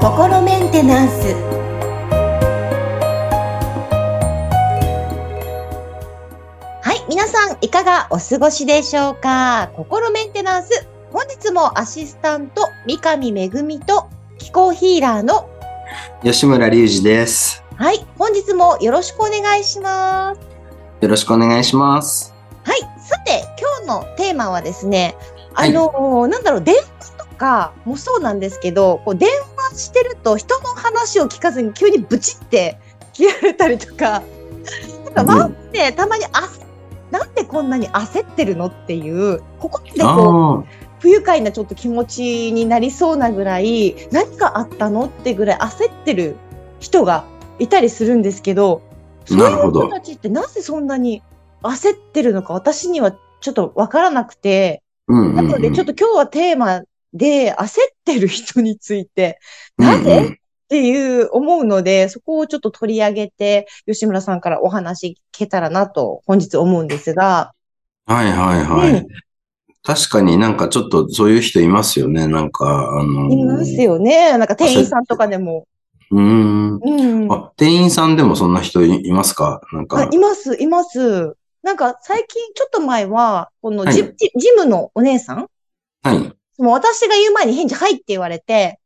心メンテナンスはい皆さんいかがお過ごしでしょうか？心メンテナンス本日もアシスタント三上恵と気候ヒーラーの吉村隆二です。はい本日もよろしくお願いしますよろしくお願いします。はいさてのテーマはですねあはい。の、なんだろう電話とかもそうなんですけどこう電話してると人の話を聞かずに急にブチって切られたりとかなんかマジでたまに焦なんでこんなに焦ってるのっていうここでこう不愉快なちょっと気持ちになりそうなぐらい何があったのってぐらい焦ってる人がいたりするんですけどそういう人たちってなぜそんなに焦ってるのか私にはちょっとわからなくてうんうん、うん。なのでちょっと今日はテーマで焦ってる人についてうんうんなぜっていう思うので、そこをちょっと取り上げて、吉村さんからお話聞けたらなと本日思うんですが、はいはいはい。うん確かになんかちょっとそういう人いますよね。なんか、あのーいますよね。なんか店員さんとかでも。うーん。うん。あ、店員さんでもそんな人いいますか？なんあか。います、います。なんか最近、ちょっと前は、このジ,、はいジジムのお姉さん？はい。もう私が言う前に返事はいって言われて、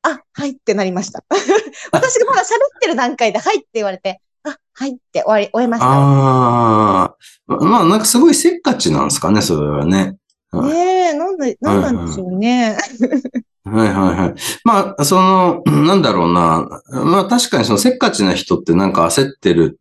あ、はいってなりました。私がまだ喋ってる段階ではいって言われて、あ、はいって終わり、終えました。ああ、まあなんかすごいせっかちなんですかね、それはね。はいねえ、なんで、なんなんでしょうね。はいはいはい。まあ、その、なんだろうな。まあ確かにそのせっかちな人ってなんか焦ってる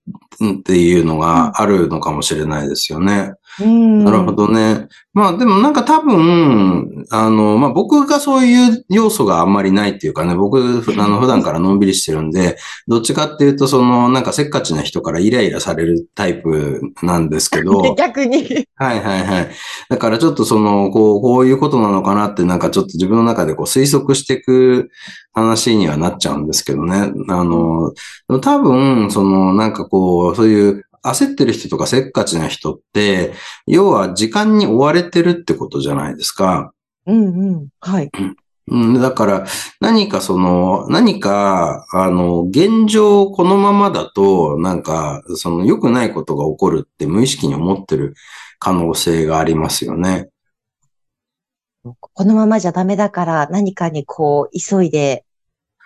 っていうのがあるのかもしれないですよね。うん。なるほどね。まあでもなんか多分、あの、まあ僕がそういう要素があんまりないっていうかね、僕、ふあの普段からのんびりしてるんで、どっちかっていうとそのなんかせっかちな人からイライラされるタイプなんですけど、逆に。はいはいはい。だからちょっとその、こう、こういうことなのかなってなんかちょっと自分の中でこう推測していく話にはなっちゃうんですけどね。あの、多分、そのなんかこう、そういう焦ってる人とかせっかちな人って、要は時間に追われてるってことじゃないですか。うんうん。はい。うん、だから、何かその、何か、あの、現状このままだと、なんか、その良くないことが起こるって無意識に思ってる可能性がありますよね。このままじゃダメだから何かにこう、急いで、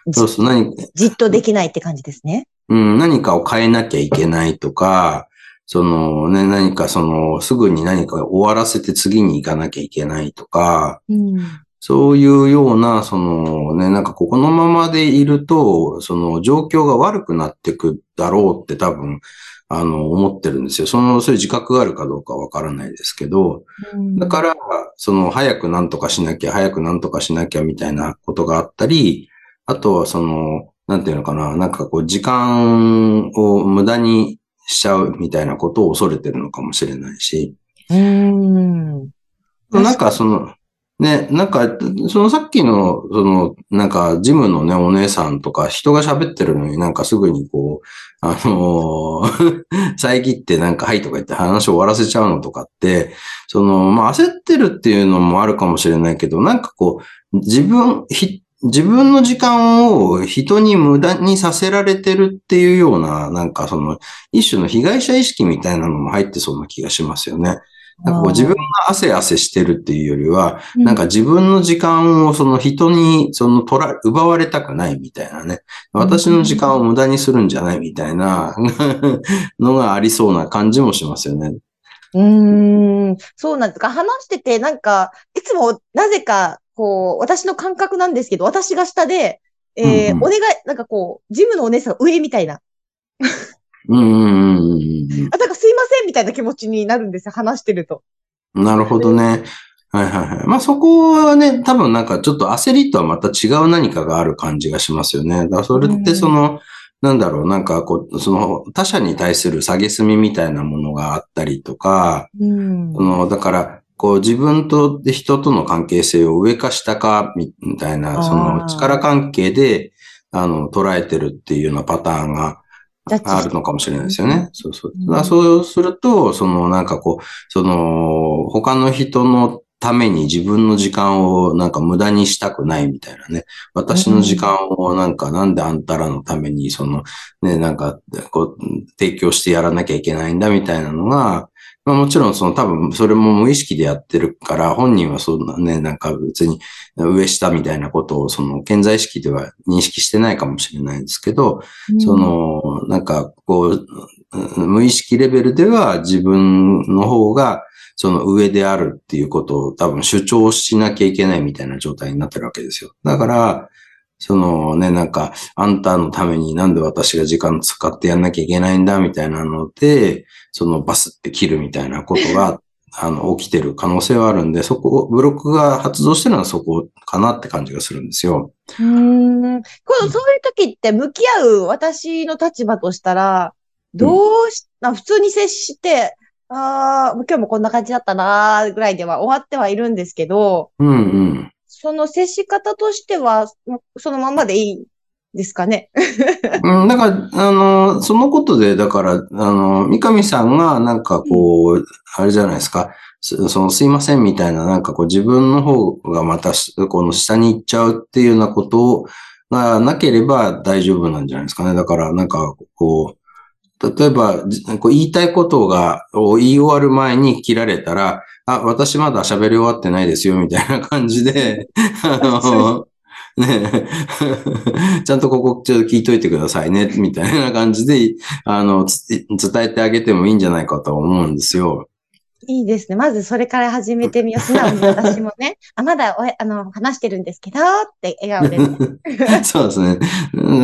じそうそう、何、じっとできないって感じですね。うん、何かを変えなきゃいけないとか、そのね、何かその、すぐに何か終わらせて次に行かなきゃいけないとか、うん。そういうような、そのね、なんかここのままでいると、その状況が悪くなっていくだろうって多分、あの、思ってるんですよ。その、そういう自覚があるかどうかわからないですけど、だからら、その、早くなんとかしなきゃ、早くなんとかしなきゃみたいなことがあったり、あとはその、なんていうのかな、なんかこう、時間を無駄にしちゃうみたいなことを恐れてるのかもしれないし、うん。なんかその、ね、なんか、そのさっきの、その、なんか、ジムのね、お姉さんとか、人が喋ってるのになんかすぐにこう、あのー 遮ってなんか、はいとか言って話を終わらせちゃうのとかって、その、まあ、焦ってるっていうのもあるかもしれないけど、なんかこう、自分、ひ、自分の時間を人に無駄にさせられてるっていうような、なんかその、一種の被害者意識みたいなのも入ってそうな気がしますよね。なんかこう自分が汗汗してるっていうよりは、なんか自分の時間をその人にその取ら、奪われたくないみたいなね。私の時間を無駄にするんじゃないみたいな のがありそうな感じもしますよね。うーん、そうなんですか。話してて、なんか、いつも、なぜか、こう、私の感覚なんですけど、私が下で、えーうんうんお願い、なんかこう、ジムのお姉さんが上みたいな。うんうんうんうんあ、なんかすいませんみたいな気持ちになるんですよ、話してると。うん。なるほどね。はいはいはい。まあそこはね、多分なんかちょっと焦りとはまた違う何かがある感じがしますよね。だからそれってその、なんだろう、なんかこう、その他者に対する下げすみみたいなものがあったりとか、うんその、だから、こう自分と人との関係性を上か下かみたいな、その力関係で、あの、捉えてるっていうようなパターンがあるのかもしれないですよね。そうそう。うんそうすると、そのなんかこう、その、他の人のために自分の時間をなんか無駄にしたくないみたいなね。私の時間をなんかなんであんたらのためにそのね、なんかこう提供してやらなきゃいけないんだみたいなのが、まあもちろんその多分それも無意識でやってるから本人はそんなね、なんか別に上下みたいなことをその健在意識では認識してないかもしれないですけど、そのなんかこう無意識レベルでは自分の方がその上であるっていうことを多分主張しなきゃいけないみたいな状態になってるわけですよ。だから、そのね、なんか、あんたのためになんで私が時間使ってやんなきゃいけないんだみたいなので、そのバスって切るみたいなことが、あの、起きてる可能性はあるんで、そこ、ブロックが発動してるのはそこかなって感じがするんですよ。うん。この、そういう時って向き合う私の立場としたら、どうし、うん、普通に接して、ああ、今日もこんな感じだったなぐらいでは終わってはいるんですけど、うんうん。その接し方としては、そのままでいいですかね？うん、だから、あの、そのことで、だから、あの、三上さんが、なんかこう、あれじゃないですか、その、すいませんみたいな、なんかこう、自分の方がまた、この下に行っちゃうっていうようなことがなければ大丈夫なんじゃないですかね。だから、なんか、こう、例えば、こう言いたいことが、を言い終わる前に切られたら、あ、私まだ喋り終わってないですよ、みたいな感じで、あの、ねちゃんとここちょっと聞いといてくださいね、みたいな感じで、あの、伝えてあげてもいいんじゃないかと思うんですよ。いいですね。まずそれから始めてみよう。素直に私もね、あ、まだおあの話してるんですけど、って笑顔で、そうですね。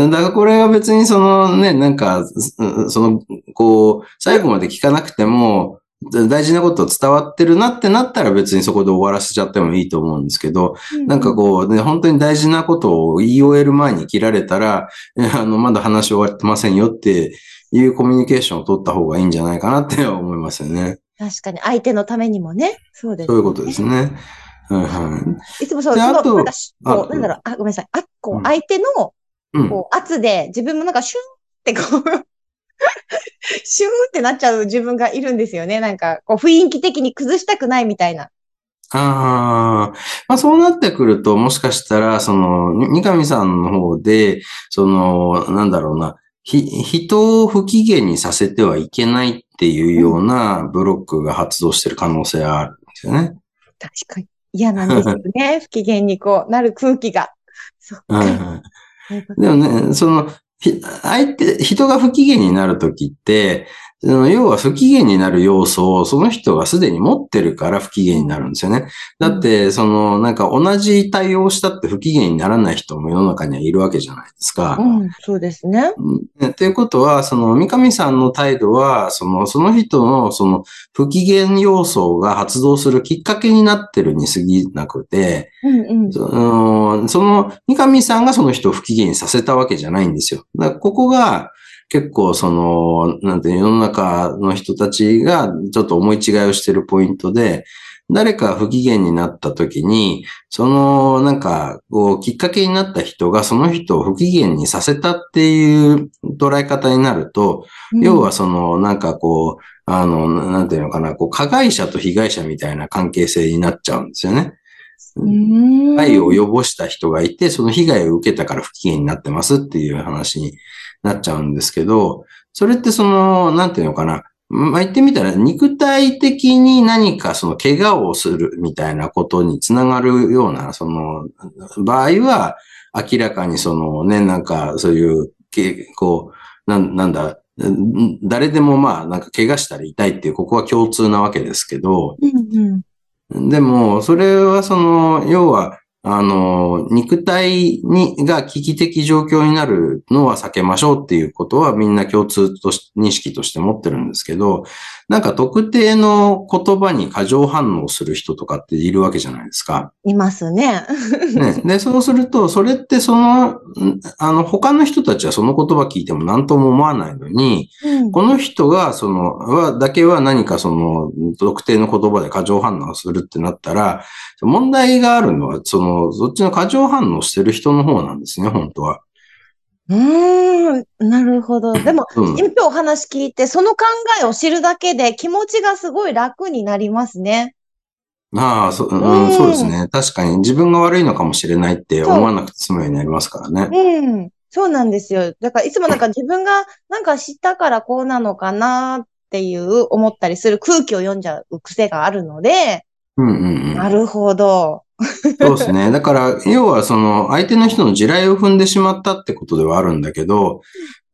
だからこれは別にそのね、なんか、その、こう、最後まで聞かなくても、大事なこと伝わってるなってなったら別にそこで終わらせちゃってもいいと思うんですけど、うんなんかこう、ね、本当に大事なことを言い終える前に切られたら、あの、まだ話終わってませんよっていうコミュニケーションを取った方がいいんじゃないかなって思いますよね。確かに、相手のためにもね。そうです、ね、そういうことですね。はいはい。いつもそう、その、なんか、こう、なんだろう、あ、ごめんなさい。あ、こう、相手の、こう、圧で、自分もなんか、シュンってこうシュンってなっちゃう自分がいるんですよね。なんか、こう、雰囲気的に崩したくないみたいな。ああ、まあそうなってくると、もしかしたら、その、三上さんの方で、その、なんだろうな、ひ、人を不機嫌にさせてはいけないっていうようなブロックが発動してる可能性があるんですよね。確かに。嫌なんですよね。不機嫌にこうなる空気が。そう。でもね、その、相手、人が不機嫌になるときって、要は不機嫌になる要素をその人がすでに持ってるから不機嫌になるんですよね。だって、その、なんか同じ対応したって不機嫌にならない人も世の中にはいるわけじゃないですか。うん、そうですね。ということは、その、三上さんの態度は、その、その人の、その、不機嫌要素が発動するきっかけになってるに過ぎなくて、うんうん、その、その三上さんがその人を不機嫌にさせたわけじゃないんですよ。だからここが、結構その、なんて世の中の人たちがちょっと思い違いをしてるポイントで、誰か不機嫌になった時に、その、なんか、こう、きっかけになった人がその人を不機嫌にさせたっていう捉え方になると、うん、要はその、なんかこう、あの、なんていうのかな、こう、加害者と被害者みたいな関係性になっちゃうんですよね。害を及ぼした人がいて、その被害を受けたから不機嫌になってますっていう話になっちゃうんですけど、それってその、なんていうのかな。まあ、言ってみたら、肉体的に何かその怪我をするみたいなことにつながるような、その、場合は、明らかにそのね、なんかそういう、こう、ななんだ、誰でもまあ、なんか怪我したら痛いっていう、ここは共通なわけですけど、うんうん、でも、それはその、要は、あの、肉体に、が危機的状況になるのは避けましょうっていうことはみんな共通とし、認識として持ってるんですけど、なんか特定の言葉に過剰反応する人とかっているわけじゃないですか。いますね。ね。で、そうすると、それってその、あの、他の人たちはその言葉聞いても何とも思わないのに、うん、この人が、その、は、だけは何かその、特定の言葉で過剰反応するってなったら、問題があるのは、その、そっちの過剰反応してる人の方なんですね、本当は。うーん、なるほど。でも、うん、今お話聞いて、その考えを知るだけで気持ちがすごい楽になりますね。ああ、そ,、ううんん、そうですね。確かに自分が悪いのかもしれないって思わなくて済むようになりますからね。うん。そうなんですよ。だからいつもなんか自分がなんか知ったからこうなのかなっていう思ったりする空気を読んじゃう癖があるので、うんうんうん。なるほど。そうですね。だから、要はその相手の人の地雷を踏んでしまったってことではあるんだけど、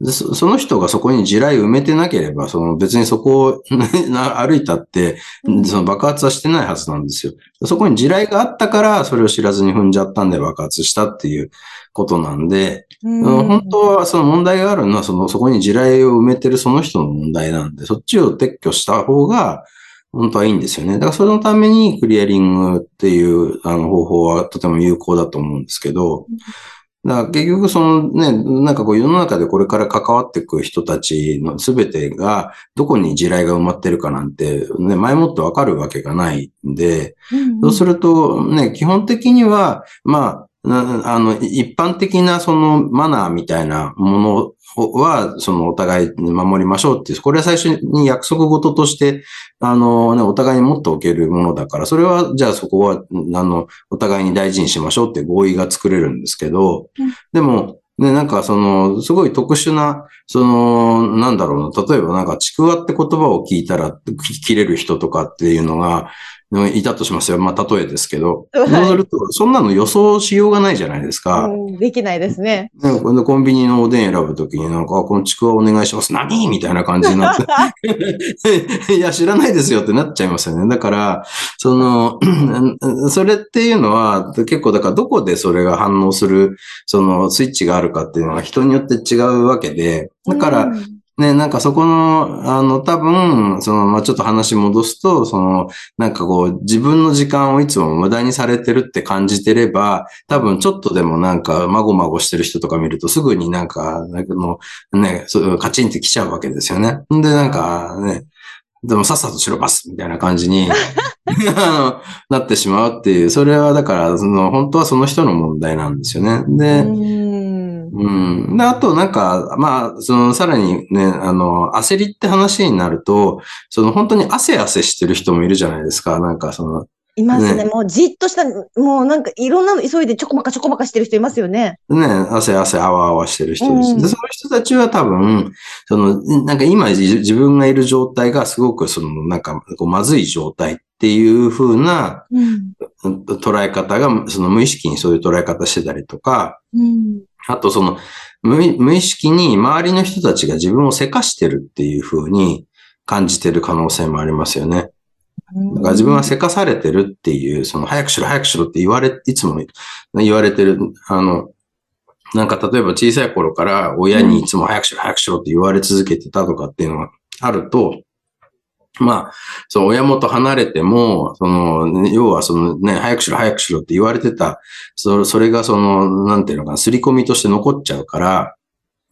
そその人がそこに地雷埋めてなければ、その別にそこを な歩いたって、その爆発はしてないはずなんですよ。そこに地雷があったから、それを知らずに踏んじゃったんで爆発したっていうことなんで、うん本当はその問題があるのは、その、そこに地雷を埋めてるその人の問題なんで、そっちを撤去した方が、本当はいいんですよね。だからそのためにクリアリングっていうあの方法はとても有効だと思うんですけど、だから結局そのね、なんかこう世の中でこれから関わっていく人たちの全てがどこに地雷が埋まってるかなんてね、前もってわかるわけがないんで、そうするとね、基本的には、まあ、なあの、一般的なそのマナーみたいなものは、そのお互いに守りましょうっていう、これは最初に約束事として、あのね、お互いに持っておけるものだから、それは、じゃあそこは、あの、お互いに大事にしましょうって合意が作れるんですけど、でも、ね、なんかその、すごい特殊な、その、なんだろうな、例えばなんかちくわって言葉を聞いたら切れる人とかっていうのが、いたとしますよ。まあ、例えですけど。はいそうすると、そんなの予想しようがないじゃないですか。うんできないですね。ねこれでコンビニのおでん選ぶときになんか、あこのちくわお願いします。何？みたいな感じになって。いや、知らないですよってなっちゃいますよね。だから、その、それっていうのは、結構、だからどこでそれが反応する、そのスイッチがあるかっていうのは人によって違うわけで、だから、うんね、なんかそこの、あの、多分、その、まあ、ちょっと話戻すと、その、なんかこう、自分の時間をいつも無駄にされてるって感じてれば、多分ちょっとでもなんか、まごまごしてる人とか見ると、すぐになんか、なんかもう、ね、そうカチンってきちゃうわけですよね。で、なんか、ね、でもさっさとしろバスみたいな感じに あのなってしまうっていう、それはだから、その、本当はその人の問題なんですよね。で、うんうん。で、あとなんか、まあ、その、さらにね、あの、焦りって話になると、その、本当に汗汗してる人もいるじゃないですか。なんか、その、いますね。ねもうじっとした、もうなんかいろんなの急いでちょこまかちょこまかしてる人いますよね。ね、汗汗あわあわしてる人です。うんで、その人たちは多分、その、なんか今自自分がいる状態がすごくその、なんか、こうまずい状態っていう風なうん。捉え方が、その無意識にそういう捉え方してたりとか、うん。あとその無意、無意識に周りの人たちが自分をせかしてるっていう風に感じてる可能性もありますよね。だから自分はせかされてるっていう、その早くしろ早くしろって言われ、いつも言われてる、あの、なんか例えば小さい頃から親にいつも早くしろ早くしろって言われ続けてたとかっていうのがあると、まあ、その親元離れても、その、要はそのね、早くしろ早くしろって言われてた、そそれがその、なんていうのかな、刷り込みとして残っちゃうから、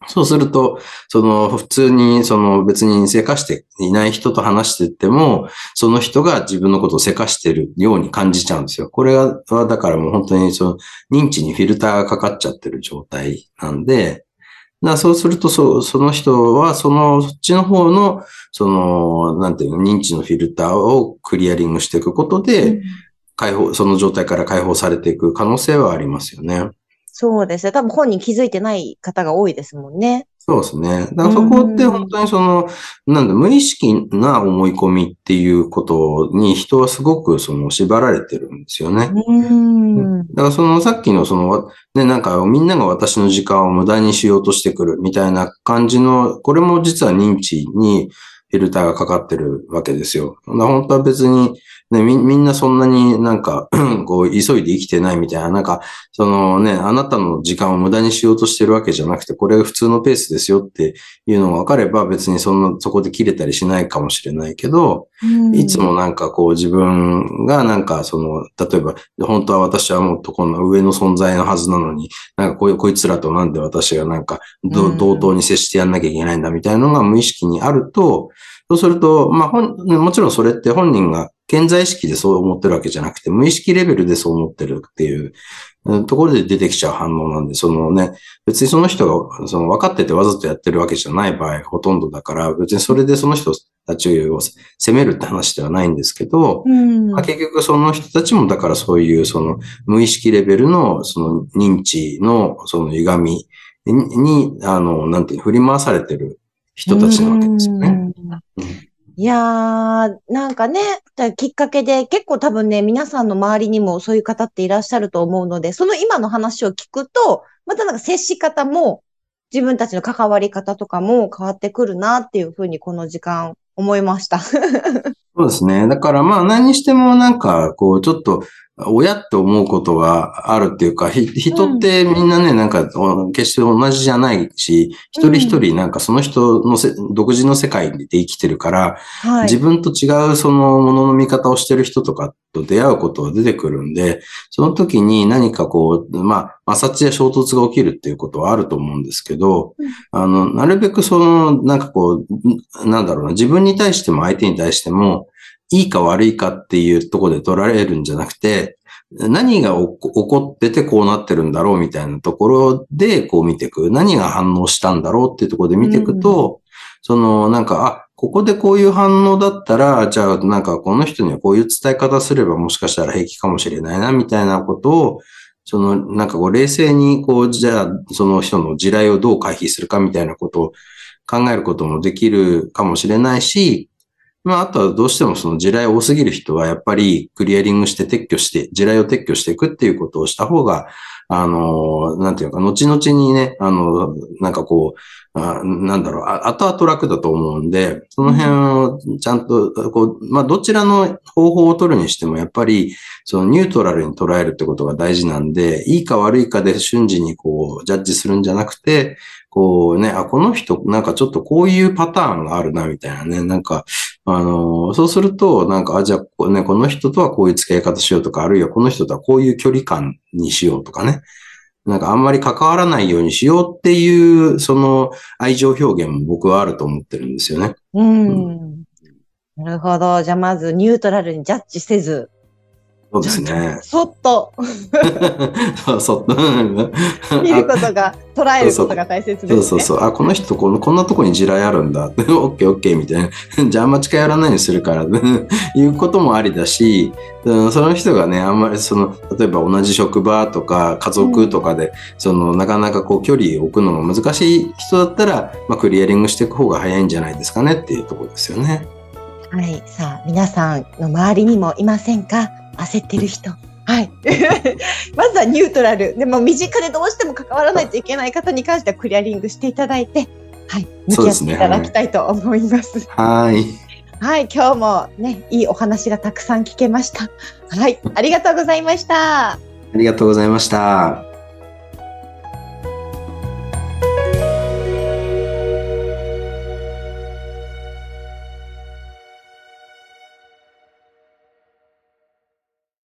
そうすると、その、普通に、その、別にせかしていない人と話してても、その人が自分のことをせかしてるように感じちゃうんですよ。これは、だからもう本当に、その、認知にフィルターがかかっちゃってる状態なんで、だからそうすると、そその人は、その、そっちの方の、その、なんていうの、認知のフィルターをクリアリングしていくことで、解放、その状態から解放されていく可能性はありますよね。そうですね。多分本人気づいてない方が多いですもんね。そうですね。だからそこって本当にその、なんだ、無意識な思い込みっていうことに人はすごくその縛られてるんですよね。うん。だからそのさっきのその、ね、なんかみんなが私の時間を無駄にしようとしてくるみたいな感じの、これも実は認知にフィルターがかかってるわけですよ。本当は別に、ね、みみんなそんなになんか、こう、急いで生きてないみたいな、なんか、そのね、あなたの時間を無駄にしようとしてるわけじゃなくて、これが普通のペースですよっていうのが分かれば、別にそんな、そこで切れたりしないかもしれないけど、いつもなんかこう自分がなんかその、例えば、本当は私はもっとこの上の存在のはずなのに、なんかこういうこいつらとなんで私がなんかどうん。同等に接してやんなきゃいけないんだみたいなのが無意識にあると、そうすると、まあ本、もちろんそれって本人が健在意識でそう思ってるわけじゃなくて、無意識レベルでそう思ってるっていううんところで出てきちゃう反応なんで、そのね、別にその人がその分かっててわざとやってるわけじゃない場合がほとんどだから、別にそれでその人たちを責めるって話ではないんですけど、うん。まあ、結局その人たちもだからそういうその無意識レベルのその認知のその歪みに、あの、なんていうの振り回されてる人たちなわけですよね。うんいやー、なんかね、きっかけで結構多分ね、皆さんの周りにもそういう方っていらっしゃると思うので、その今の話を聞くと、またなんか接し方も、自分たちの関わり方とかも変わってくるなっていうふうにこの時間思いました。そうですね。だからまあ何にしてもなんかこうちょっと親って思うことがあるっていうか、ひ人ってみんなね、なんかお決して同じじゃないし、一人一人なんかその人のせ独自の世界で生きてるから、はい。自分と違うそのものの見方をしてる人とかと出会うことが出てくるんで、その時に何かこう、まあ、摩擦や衝突が起きるっていうことはあると思うんですけど、うんあの、なるべくその、なんかこう、んなんだろうな、自分に対しても相手に対しても、いいか悪いかっていうところで取られるんじゃなくて、何が起こ起こっててこうなってるんだろうみたいなところでこう見ていく。何が反応したんだろうっていうところで見ていくと、そのなんか、あ、ここでこういう反応だったら、じゃあなんかこの人にはこういう伝え方すればもしかしたら平気かもしれないなみたいなことを、そのなんかこう冷静にこう、じゃあその人の地雷をどう回避するかみたいなことを考えることもできるかもしれないし、まあ、あとはどうしてもその地雷多すぎる人はやっぱりクリアリングして撤去して、地雷を撤去していくっていうことをした方が、あの、なんていうか、後々にね、あの、なんかこう、あなんだろう、あ後々楽だと思うんで、その辺をちゃんと、こう、まあ、どちらの方法を取るにしても、やっぱり、そのニュートラルに捉えるってことが大事なんで、いいか悪いかで瞬時にこう、ジャッジするんじゃなくて、こうね、あ、この人、なんかちょっとこういうパターンがあるな、みたいなね、なんか、あの、そうすると、なんか、あ、じゃあ、ね、この人とはこういう付き合い方しようとか、あるいはこの人とはこういう距離感にしようとかね。なんかあんまり関わらないようにしようっていう、その愛情表現も僕はあると思ってるんですよね。うん。なるほど。じゃあまずニュートラルにジャッジせず、そうですね。そっとそうそう。見ることが、捉えることが大切ですね。そうそうそう。あ、この人この、こんなとこに地雷あるんだ。オッケーオッケーみたいな。じゃああんま近寄らないようにするから、いうこともありだし、うんその人がね、あんまりその、例えば同じ職場とか家族とかで、その、なかなかこう距離を置くのが難しい人だったら、まあクリアリングしていく方が早いんじゃないですかねっていうところですよね。はい。さあ、皆さんの周りにもいませんか？焦ってる人。はい。まずはニュートラル。でも、身近でどうしても関わらないといけない方に関してはクリアリングしていただいて、はい。向き合っていただきたいと思います。はい。はい。今日もね、いいお話がたくさん聞けました。はい。ありがとうございました。ありがとうございました。